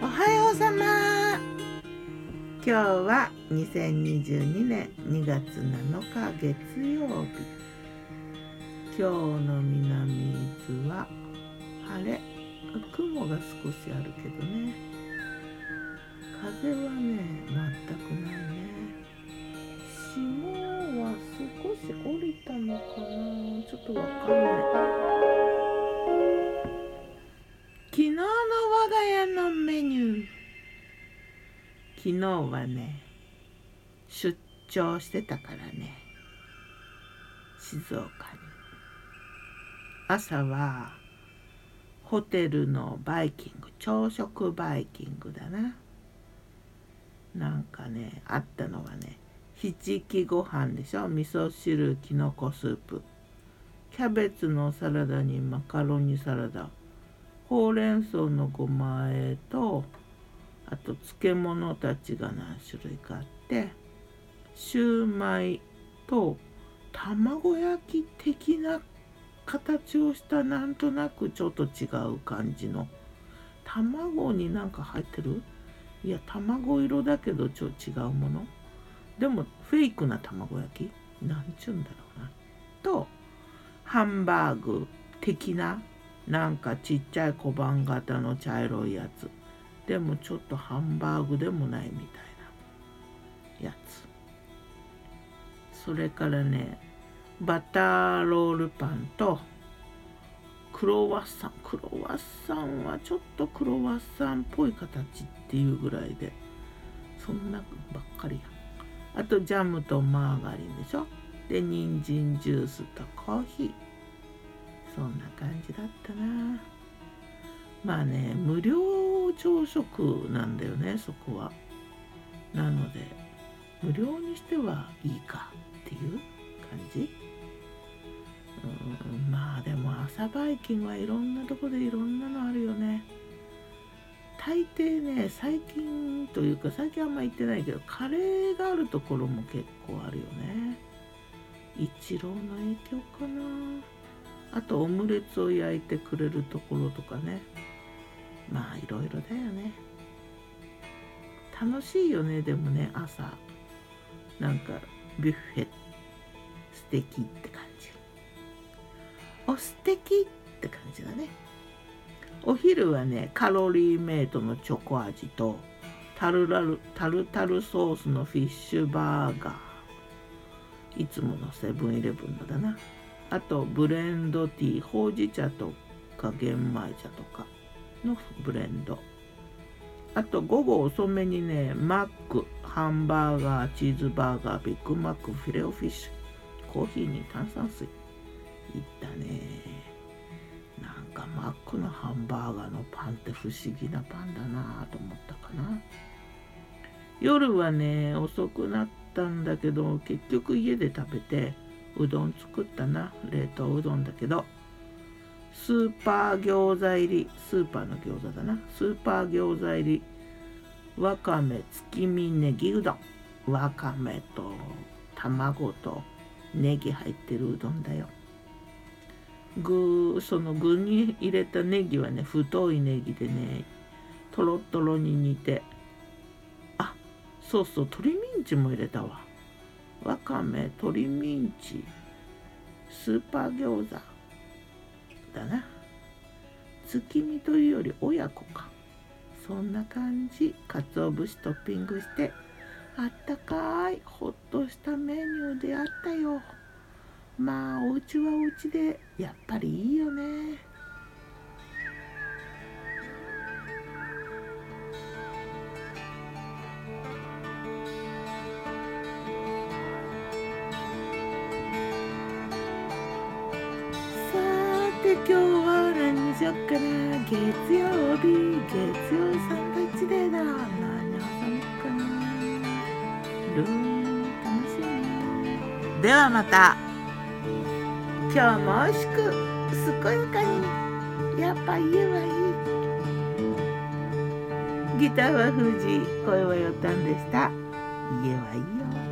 おはようさま。今日は2022年2月7日月曜日。今日の南伊豆は晴れ。雲が少しあるけどね。風はね全くないね。霜は少し降りたのかな。ちょっとわかんない。昨日はね出張してたからね静岡に。朝はホテルのバイキング朝食バイキングだな。なんかねあったのはねひじきご飯でしょ？味噌汁きのこスープ。キャベツのサラダにマカロニサラダ。ほうれん草のごま和えとあと漬物たちが何種類かあってシューマイと卵焼き的な形をしたなんとなくちょっと違う感じの卵になんか入ってる？いや卵色だけどちょっと違うもの。でもフェイクな卵焼き？なんちゅうんだろうな。とハンバーグ的ななんかちっちゃい小判型の茶色いやつ。でもちょっとハンバーグでもないみたいなやつ。それからねバターロールパンとクロワッサン。クロワッサンはちょっとクロワッサンっぽい形っていうぐらいでそんなばっかりや。あとジャムとマーガリンでしょ。で人参ジュースとコーヒー。そんな感じだったな。まあね無料朝食なんだよねそこは。なので無料にしてはいいかっていう感じ。うんまあでも朝バイキングはいろんなとこでいろんなのあるよね。大抵ね最近というか最近あんま行ってないけどカレーがあるところも結構あるよね。イチローの影響かな。あとオムレツを焼いてくれるところとかね。まあいろいろだよね。楽しいよねでもね朝。なんかビュッフェ。素敵って感じ。お素敵って感じだね。お昼はねカロリーメイトのチョコ味とタルラルタルタルソースのフィッシュバーガー。いつものセブンイレブンのだな。あとブレンドティーほうじ茶とか玄米茶とか。のブレンド。あと午後遅めにねマックハンバーガーチーズバーガービッグマックフィレオフィッシュコーヒーに炭酸水。いったね。なんかマックのハンバーガーのパンって不思議なパンだなと思ったかな。夜はね遅くなったんだけど結局家で食べてうどん作ったな。冷凍うどんだけど。スーパー餃子入りスーパーの餃子だな。スーパー餃子入りわかめ月見ネギうどん。わかめと卵とネギ入ってるうどんだよ。具その具に入れたネギはね太いネギでねとろっとろに煮て。あそうそう鶏ミンチも入れたわ。わかめ鶏ミンチスーパー餃子。だな。月見というより親子か。そんな感じ。鰹節トッピングしてあったかいほっとしたメニューであったよ。まあお家はお家でやっぱりいいよね。今日は何にしよっかな月曜日月曜サンドイッチデーだ何挟もうかなルーン楽しみではまた今日も美味しく健やかにやっぱ家はいいギターは藤井声はよたんでした。家はいいよ。